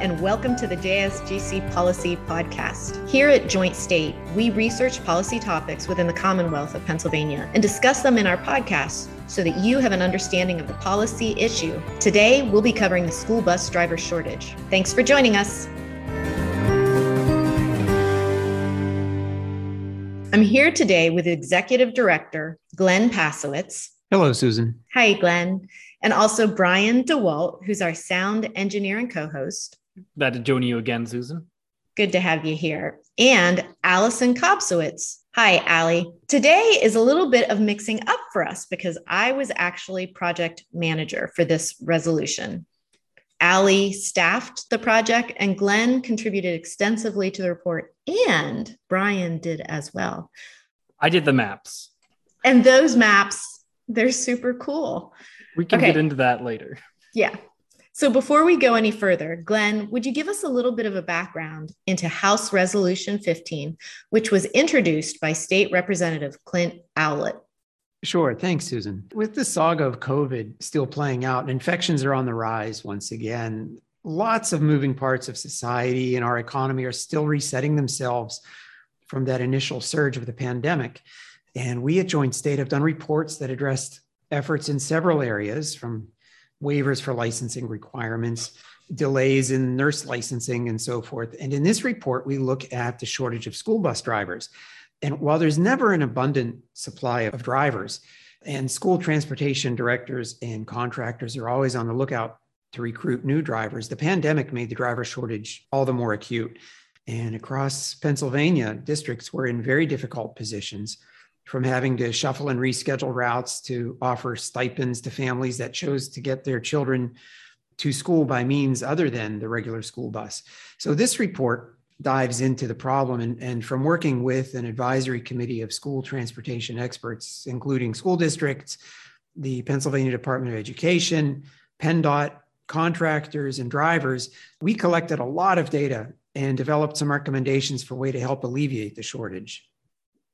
and welcome to the JSGC Policy Podcast. Here at Joint State, we research policy topics within the Commonwealth of Pennsylvania and discuss them in our podcast so that you have an understanding of the policy issue. Today, we'll be covering the school bus driver shortage. Thanks for joining us. I'm here today with Executive Director Glenn Pasewicz. Hello, Susan. Hi, Glenn and also Brian DeWalt, who's our sound engineer and co host. Glad to join you again, Susan. Good to have you here. And Allison Kobsowitz. Hi, Allie. Today is a little bit of mixing up for us because I was actually project manager for this resolution. Allie staffed the project, and Glenn contributed extensively to the report, and Brian did as well. I did the maps. And those maps, they're super cool. We can okay. get into that later. Yeah. So before we go any further, Glenn, would you give us a little bit of a background into House Resolution 15, which was introduced by State Representative Clint Owlett? Sure. Thanks, Susan. With the saga of COVID still playing out, infections are on the rise once again. Lots of moving parts of society and our economy are still resetting themselves from that initial surge of the pandemic. And we at Joint State have done reports that addressed efforts in several areas from waivers for licensing requirements, delays in nurse licensing, and so forth. And in this report, we look at the shortage of school bus drivers. And while there's never an abundant supply of drivers, and school transportation directors and contractors are always on the lookout to recruit new drivers, the pandemic made the driver shortage all the more acute. And across Pennsylvania, districts were in very difficult positions from having to shuffle and reschedule routes to offer stipends to families that chose to get their children to school by means other than the regular school bus. So, this report dives into the problem and, and from working with an advisory committee of school transportation experts, including school districts, the Pennsylvania Department of Education, PennDOT, contractors, and drivers, we collected a lot of data and developed some recommendations for a way to help alleviate the shortage.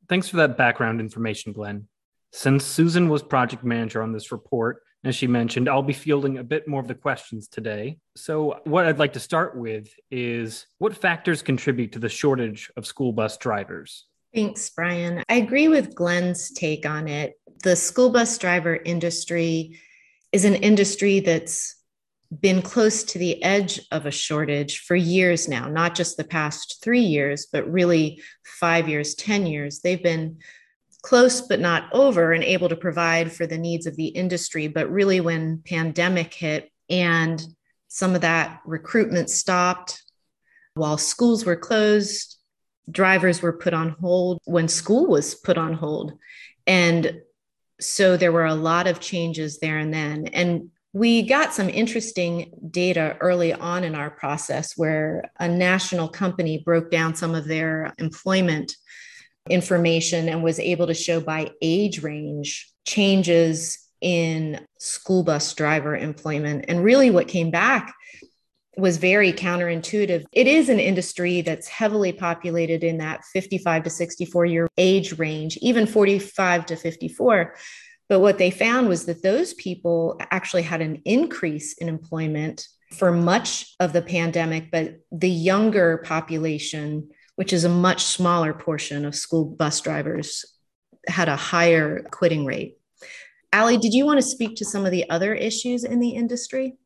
Thanks for that background information, Glenn. Since Susan was project manager on this report, as she mentioned, I'll be fielding a bit more of the questions today. So, what I'd like to start with is what factors contribute to the shortage of school bus drivers? Thanks, Brian. I agree with Glenn's take on it. The school bus driver industry is an industry that's been close to the edge of a shortage for years now, not just the past three years, but really five years, 10 years. They've been close but not over and able to provide for the needs of the industry. But really, when pandemic hit and some of that recruitment stopped while schools were closed, drivers were put on hold when school was put on hold. And so there were a lot of changes there and then. And we got some interesting data early on in our process where a national company broke down some of their employment information and was able to show by age range changes in school bus driver employment. And really, what came back was very counterintuitive. It is an industry that's heavily populated in that 55 to 64 year age range, even 45 to 54. But what they found was that those people actually had an increase in employment for much of the pandemic, but the younger population, which is a much smaller portion of school bus drivers, had a higher quitting rate. Allie, did you want to speak to some of the other issues in the industry?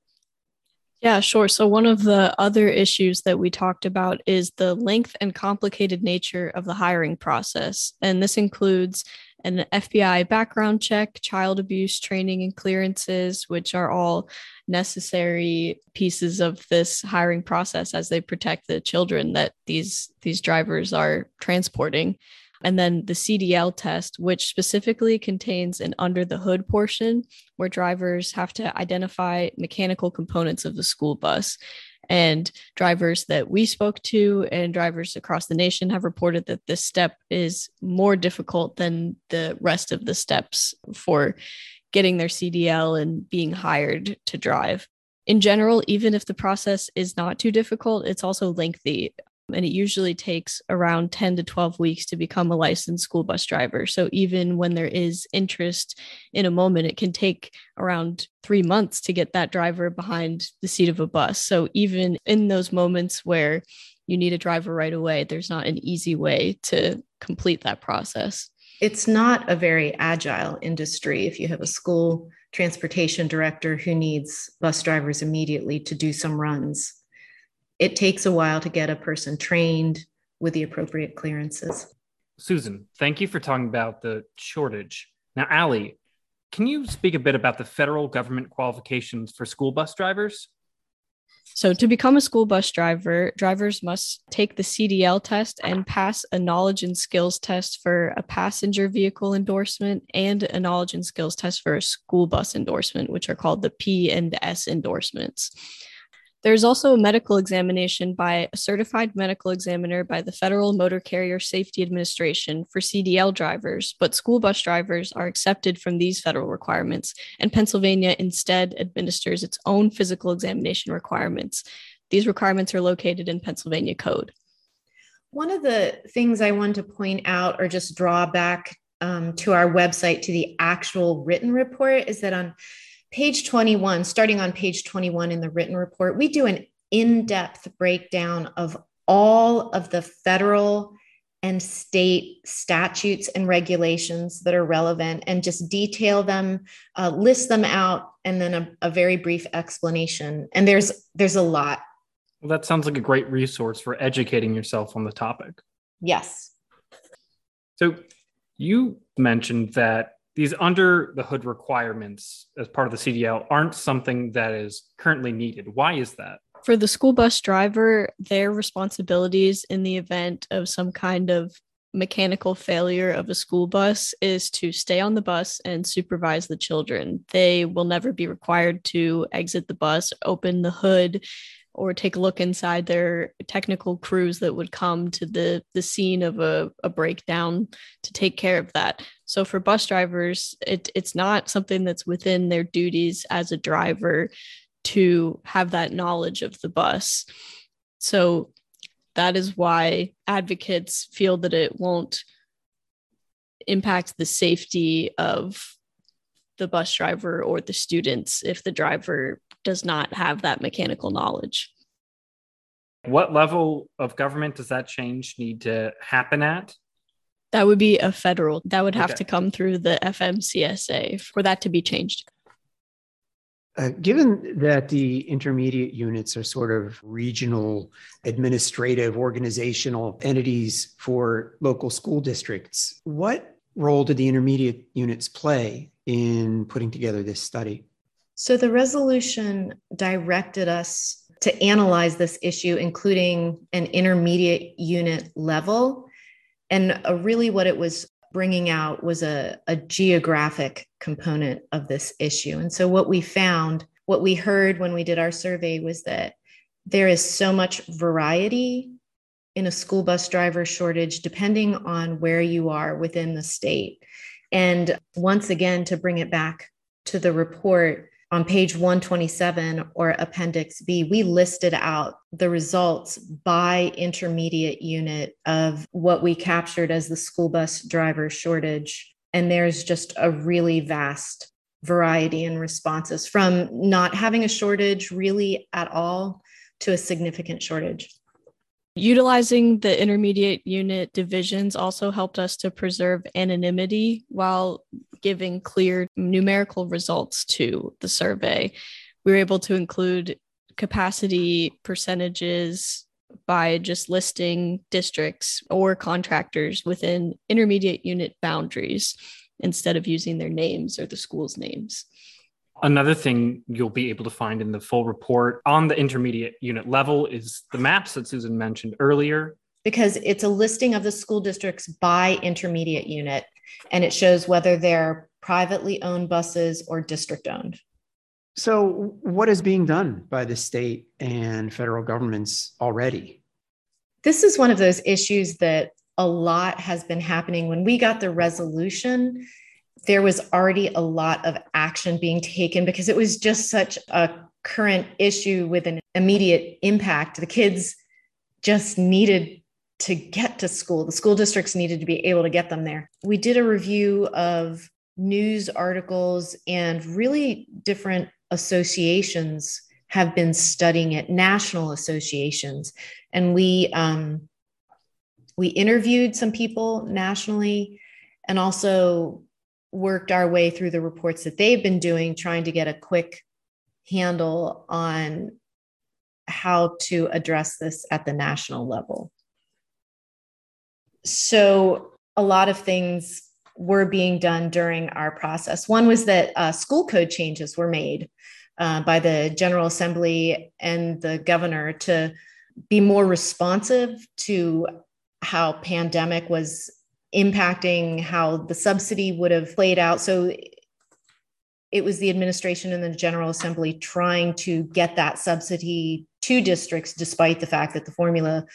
Yeah, sure. So, one of the other issues that we talked about is the length and complicated nature of the hiring process. And this includes an FBI background check, child abuse training and clearances, which are all necessary pieces of this hiring process as they protect the children that these these drivers are transporting. And then the CDL test, which specifically contains an under the hood portion where drivers have to identify mechanical components of the school bus. And drivers that we spoke to and drivers across the nation have reported that this step is more difficult than the rest of the steps for getting their CDL and being hired to drive. In general, even if the process is not too difficult, it's also lengthy. And it usually takes around 10 to 12 weeks to become a licensed school bus driver. So even when there is interest in a moment, it can take around three months to get that driver behind the seat of a bus. So even in those moments where you need a driver right away, there's not an easy way to complete that process. It's not a very agile industry if you have a school transportation director who needs bus drivers immediately to do some runs it takes a while to get a person trained with the appropriate clearances. Susan, thank you for talking about the shortage. Now, Allie, can you speak a bit about the federal government qualifications for school bus drivers? So, to become a school bus driver, drivers must take the CDL test and pass a knowledge and skills test for a passenger vehicle endorsement and a knowledge and skills test for a school bus endorsement, which are called the P and S endorsements. There's also a medical examination by a certified medical examiner by the Federal Motor Carrier Safety Administration for CDL drivers, but school bus drivers are accepted from these federal requirements, and Pennsylvania instead administers its own physical examination requirements. These requirements are located in Pennsylvania Code. One of the things I want to point out or just draw back um, to our website to the actual written report is that on page 21, starting on page 21 in the written report, we do an in depth breakdown of all of the federal and state statutes and regulations that are relevant and just detail them uh, list them out and then a, a very brief explanation. And there's there's a lot. Well that sounds like a great resource for educating yourself on the topic. Yes. So you mentioned that these under the hood requirements as part of the CDL aren't something that is currently needed. Why is that? For the school bus driver, their responsibilities in the event of some kind of mechanical failure of a school bus is to stay on the bus and supervise the children. They will never be required to exit the bus, open the hood, or take a look inside their technical crews that would come to the the scene of a, a breakdown to take care of that. So for bus drivers it, it's not something that's within their duties as a driver to have that knowledge of the bus. So that is why advocates feel that it won't impact the safety of the bus driver or the students if the driver does not have that mechanical knowledge. What level of government does that change need to happen at? That would be a federal, that would have okay. to come through the FMCSA for that to be changed. Uh, given that the intermediate units are sort of regional administrative organizational entities for local school districts, what role did the intermediate units play in putting together this study? So the resolution directed us to analyze this issue, including an intermediate unit level. And uh, really, what it was bringing out was a, a geographic component of this issue. And so, what we found, what we heard when we did our survey was that there is so much variety in a school bus driver shortage, depending on where you are within the state. And once again, to bring it back to the report, on page 127 or Appendix B, we listed out the results by intermediate unit of what we captured as the school bus driver shortage. And there's just a really vast variety in responses from not having a shortage really at all to a significant shortage. Utilizing the intermediate unit divisions also helped us to preserve anonymity while giving clear numerical results to the survey. We were able to include capacity percentages by just listing districts or contractors within intermediate unit boundaries instead of using their names or the school's names. Another thing you'll be able to find in the full report on the intermediate unit level is the maps that Susan mentioned earlier. Because it's a listing of the school districts by intermediate unit, and it shows whether they're privately owned buses or district owned. So, what is being done by the state and federal governments already? This is one of those issues that a lot has been happening. When we got the resolution, there was already a lot of action being taken because it was just such a current issue with an immediate impact. The kids just needed to get to school. The school districts needed to be able to get them there. We did a review of news articles and really different associations have been studying it, national associations. And we um, we interviewed some people nationally and also worked our way through the reports that they've been doing, trying to get a quick handle on how to address this at the national level. So, a lot of things were being done during our process. One was that uh, school code changes were made uh, by the General Assembly and the governor to be more responsive to how pandemic was impacting how the subsidy would have played out. So it was the administration and the General Assembly trying to get that subsidy to districts, despite the fact that the formula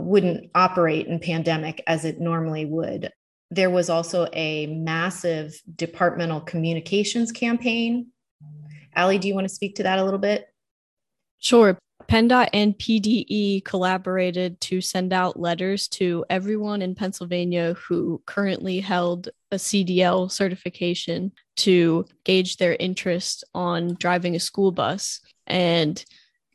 wouldn't operate in pandemic as it normally would. There was also a massive departmental communications campaign. Allie, do you want to speak to that a little bit? Sure. PennDOT and PDE collaborated to send out letters to everyone in Pennsylvania who currently held a CDL certification to gauge their interest on driving a school bus and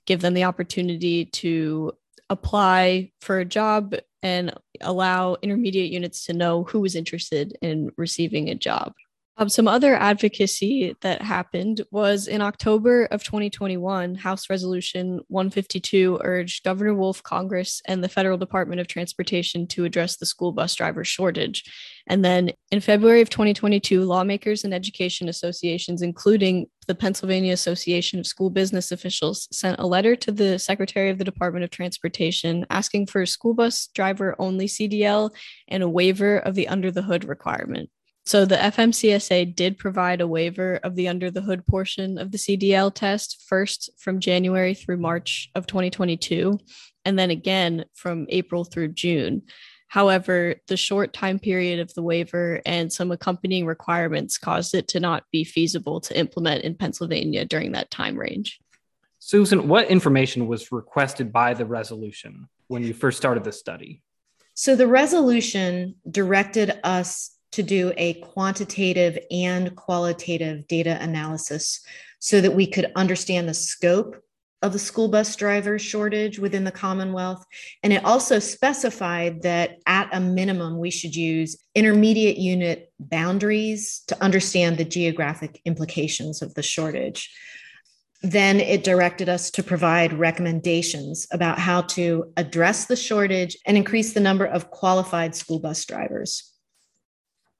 give them the opportunity to apply for a job and allow intermediate units to know who was interested in receiving a job. Um, some other advocacy that happened was in October of 2021, House Resolution 152 urged Governor Wolf, Congress, and the Federal Department of Transportation to address the school bus driver shortage. And then in February of 2022, lawmakers and education associations, including the Pennsylvania Association of School Business Officials, sent a letter to the Secretary of the Department of Transportation asking for a school bus driver only CDL and a waiver of the under the hood requirement. So the FMCSA did provide a waiver of the under the hood portion of the CDL test first from January through March of 2022 and then again from April through June. However, the short time period of the waiver and some accompanying requirements caused it to not be feasible to implement in Pennsylvania during that time range. Susan, what information was requested by the resolution when you first started the study? So the resolution directed us to do a quantitative and qualitative data analysis so that we could understand the scope of the school bus driver shortage within the Commonwealth. And it also specified that at a minimum, we should use intermediate unit boundaries to understand the geographic implications of the shortage. Then it directed us to provide recommendations about how to address the shortage and increase the number of qualified school bus drivers.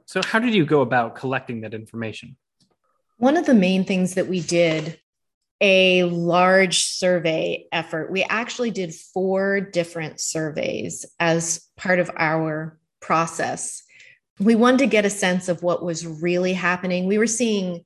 So, how did you go about collecting that information? One of the main things that we did a large survey effort. We actually did four different surveys as part of our process. We wanted to get a sense of what was really happening. We were seeing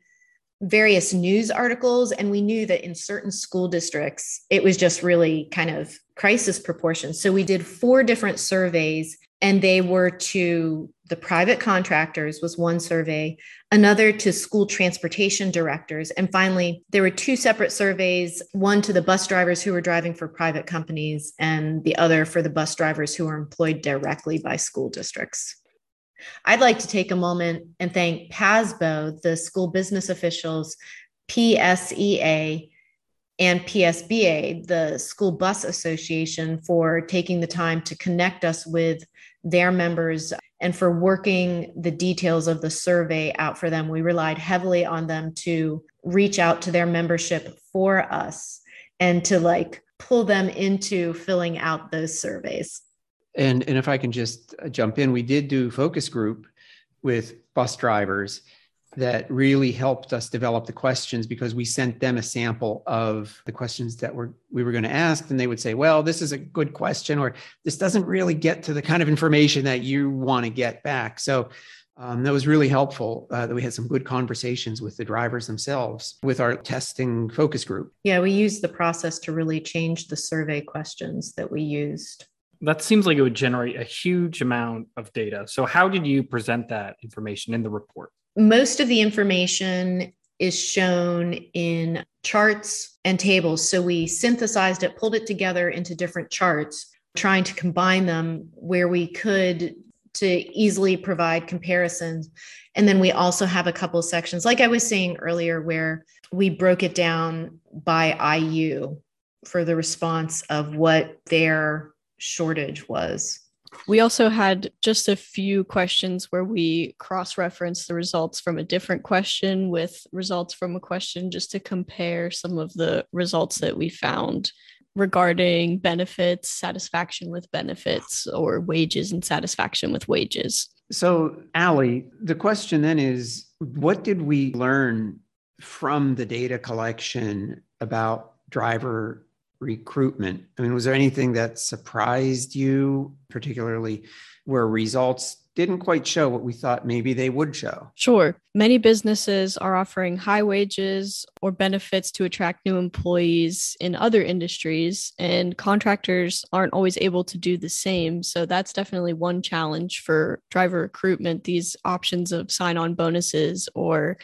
various news articles, and we knew that in certain school districts, it was just really kind of crisis proportions. So we did four different surveys and they were to the private contractors was one survey another to school transportation directors and finally there were two separate surveys one to the bus drivers who were driving for private companies and the other for the bus drivers who were employed directly by school districts. I'd like to take a moment and thank pasbo the school business officials psea and PSBA, the School Bus Association, for taking the time to connect us with their members and for working the details of the survey out for them. We relied heavily on them to reach out to their membership for us and to like pull them into filling out those surveys. And, and if I can just uh, jump in, we did do focus group with bus drivers that really helped us develop the questions because we sent them a sample of the questions that were we were going to ask and they would say well this is a good question or this doesn't really get to the kind of information that you want to get back. So um, that was really helpful uh, that we had some good conversations with the drivers themselves with our testing focus group. Yeah we used the process to really change the survey questions that we used. That seems like it would generate a huge amount of data. So how did you present that information in the report most of the information is shown in charts and tables. So we synthesized it, pulled it together into different charts. trying to combine them where we could to easily provide comparisons. And then we also have a couple sections, like I was saying earlier, where we broke it down by IU for the response of what their shortage was. We also had just a few questions where we cross referenced the results from a different question with results from a question just to compare some of the results that we found regarding benefits, satisfaction with benefits, or wages and satisfaction with wages. So, Allie, the question then is what did we learn from the data collection about driver recruitment? I mean, was there anything that surprised you, particularly where results didn't quite show what we thought maybe they would show. Sure. Many businesses are offering high wages or benefits to attract new employees in other industries, and contractors aren't always able to do the same. So that's definitely one challenge for driver recruitment. These options of sign on bonuses or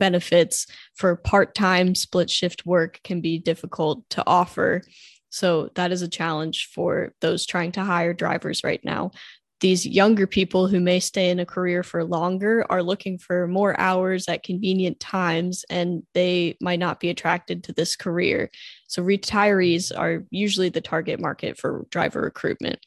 benefits for part time split shift work can be difficult to offer. So that is a challenge for those trying to hire drivers right now these younger people who may stay in a career for longer are looking for more hours at convenient times and they might not be attracted to this career. So, retirees are usually the target market for driver recruitment.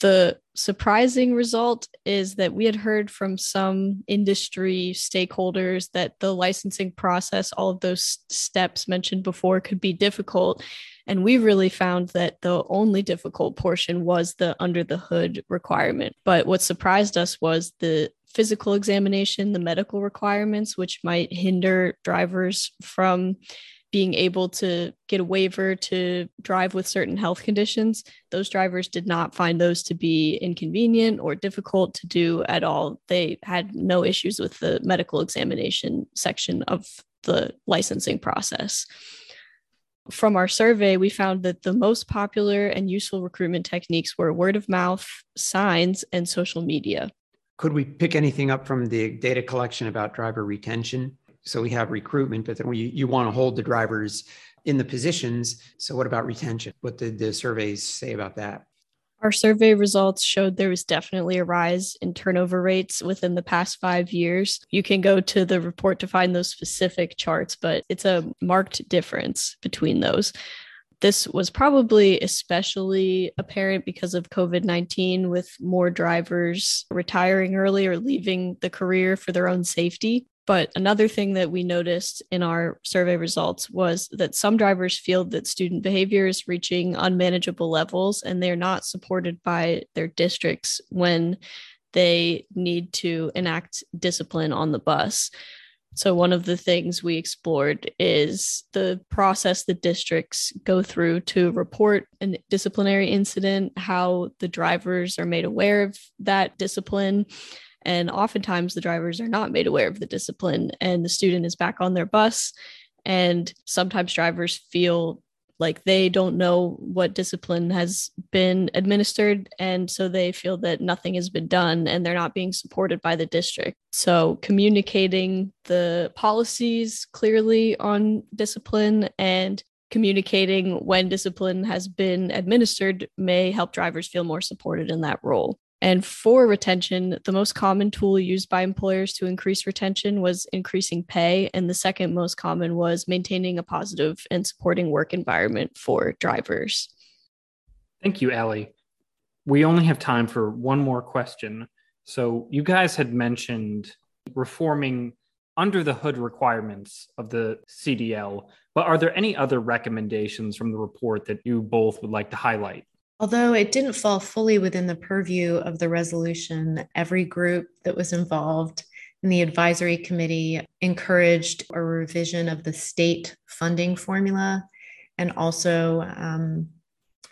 The surprising result is that we had heard from some industry stakeholders that the licensing process, all of those steps mentioned before, could be difficult. And we really found that the only difficult portion was the under the hood requirement. But what surprised us was the physical examination, the medical requirements, which might hinder drivers from being able to get a waiver to drive with certain health conditions. Those drivers did not find those to be inconvenient or difficult to do at all. They had no issues with the medical examination section of the licensing process from our survey, we found that the most popular and useful recruitment techniques were word of mouth, signs, and social media. Could we pick anything up from the data collection about driver retention? So we have recruitment, but then we, you want to hold the drivers in the positions. So what about retention? What did the surveys say about that? Our survey results showed there was definitely a rise in turnover rates within the past five years. You can go to the report to find those specific charts, but it's a marked difference between those. This was probably especially apparent because of COVID 19, with more drivers retiring early or leaving the career for their own safety. But another thing that we noticed in our survey results was that some drivers feel that student behavior is reaching unmanageable levels and they're not supported by their districts when they need to enact discipline on the bus. So, one of the things we explored is the process the districts go through to report a disciplinary incident, how the drivers are made aware of that discipline, and oftentimes the drivers are not made aware of the discipline and the student is back on their bus. And sometimes drivers feel like they don't know what discipline has been administered. And so they feel that nothing has been done and they're not being supported by the district. So communicating the policies clearly on discipline and communicating when discipline has been administered may help drivers feel more supported in that role. And for retention, the most common tool used by employers to increase retention was increasing pay. And the second most common was maintaining a positive and supporting work environment for drivers. Thank you, Allie. We only have time for one more question. So, you guys had mentioned reforming under the hood requirements of the CDL, but are there any other recommendations from the report that you both would like to highlight? Although it didn't fall fully within the purview of the resolution, every group that was involved in the advisory committee encouraged a revision of the state funding formula and also um,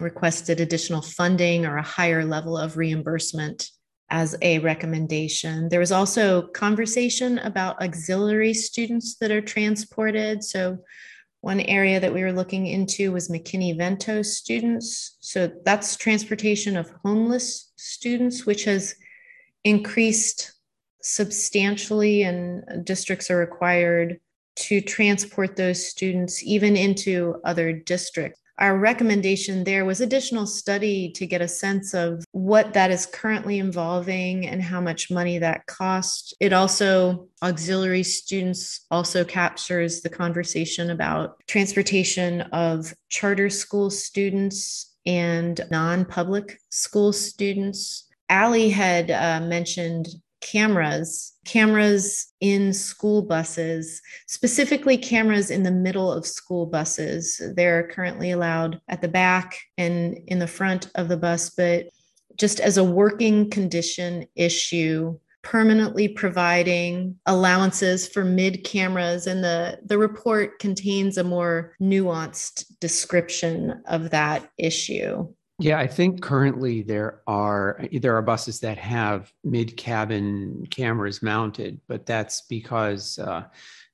requested additional funding or a higher level of reimbursement as a recommendation. There was also conversation about auxiliary students that are transported. So one area that we were looking into was McKinney Vento students. So that's transportation of homeless students, which has increased substantially, and districts are required to transport those students even into other districts. Our recommendation there was additional study to get a sense of what that is currently involving and how much money that costs. It also, auxiliary students also captures the conversation about transportation of charter school students and non public school students. Allie had uh, mentioned cameras, cameras in school buses, specifically cameras in the middle of school buses. They're currently allowed at the back and in the front of the bus, but just as a working condition issue, permanently providing allowances for mid cameras and the the report contains a more nuanced description of that issue yeah, I think currently there are there are buses that have mid cabin cameras mounted, but that's because uh,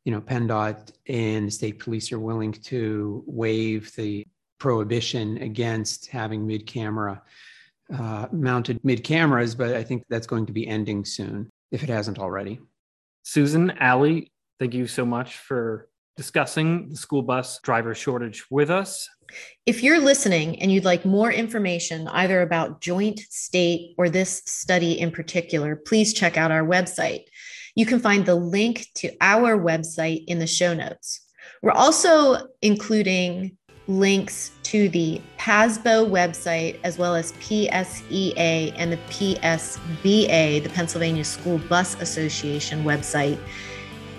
you know PennDOT and the state police are willing to waive the prohibition against having mid camera uh, mounted mid cameras, but I think that's going to be ending soon if it hasn't already. Susan, Allie, thank you so much for discussing the school bus driver shortage with us. If you're listening and you'd like more information either about joint, state, or this study in particular, please check out our website. You can find the link to our website in the show notes. We're also including links to the PASBO website as well as PSEA and the PSBA, the Pennsylvania School Bus Association website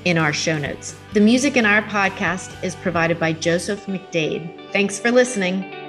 in our show notes. The music in our podcast is provided by Joseph McDade. Thanks for listening.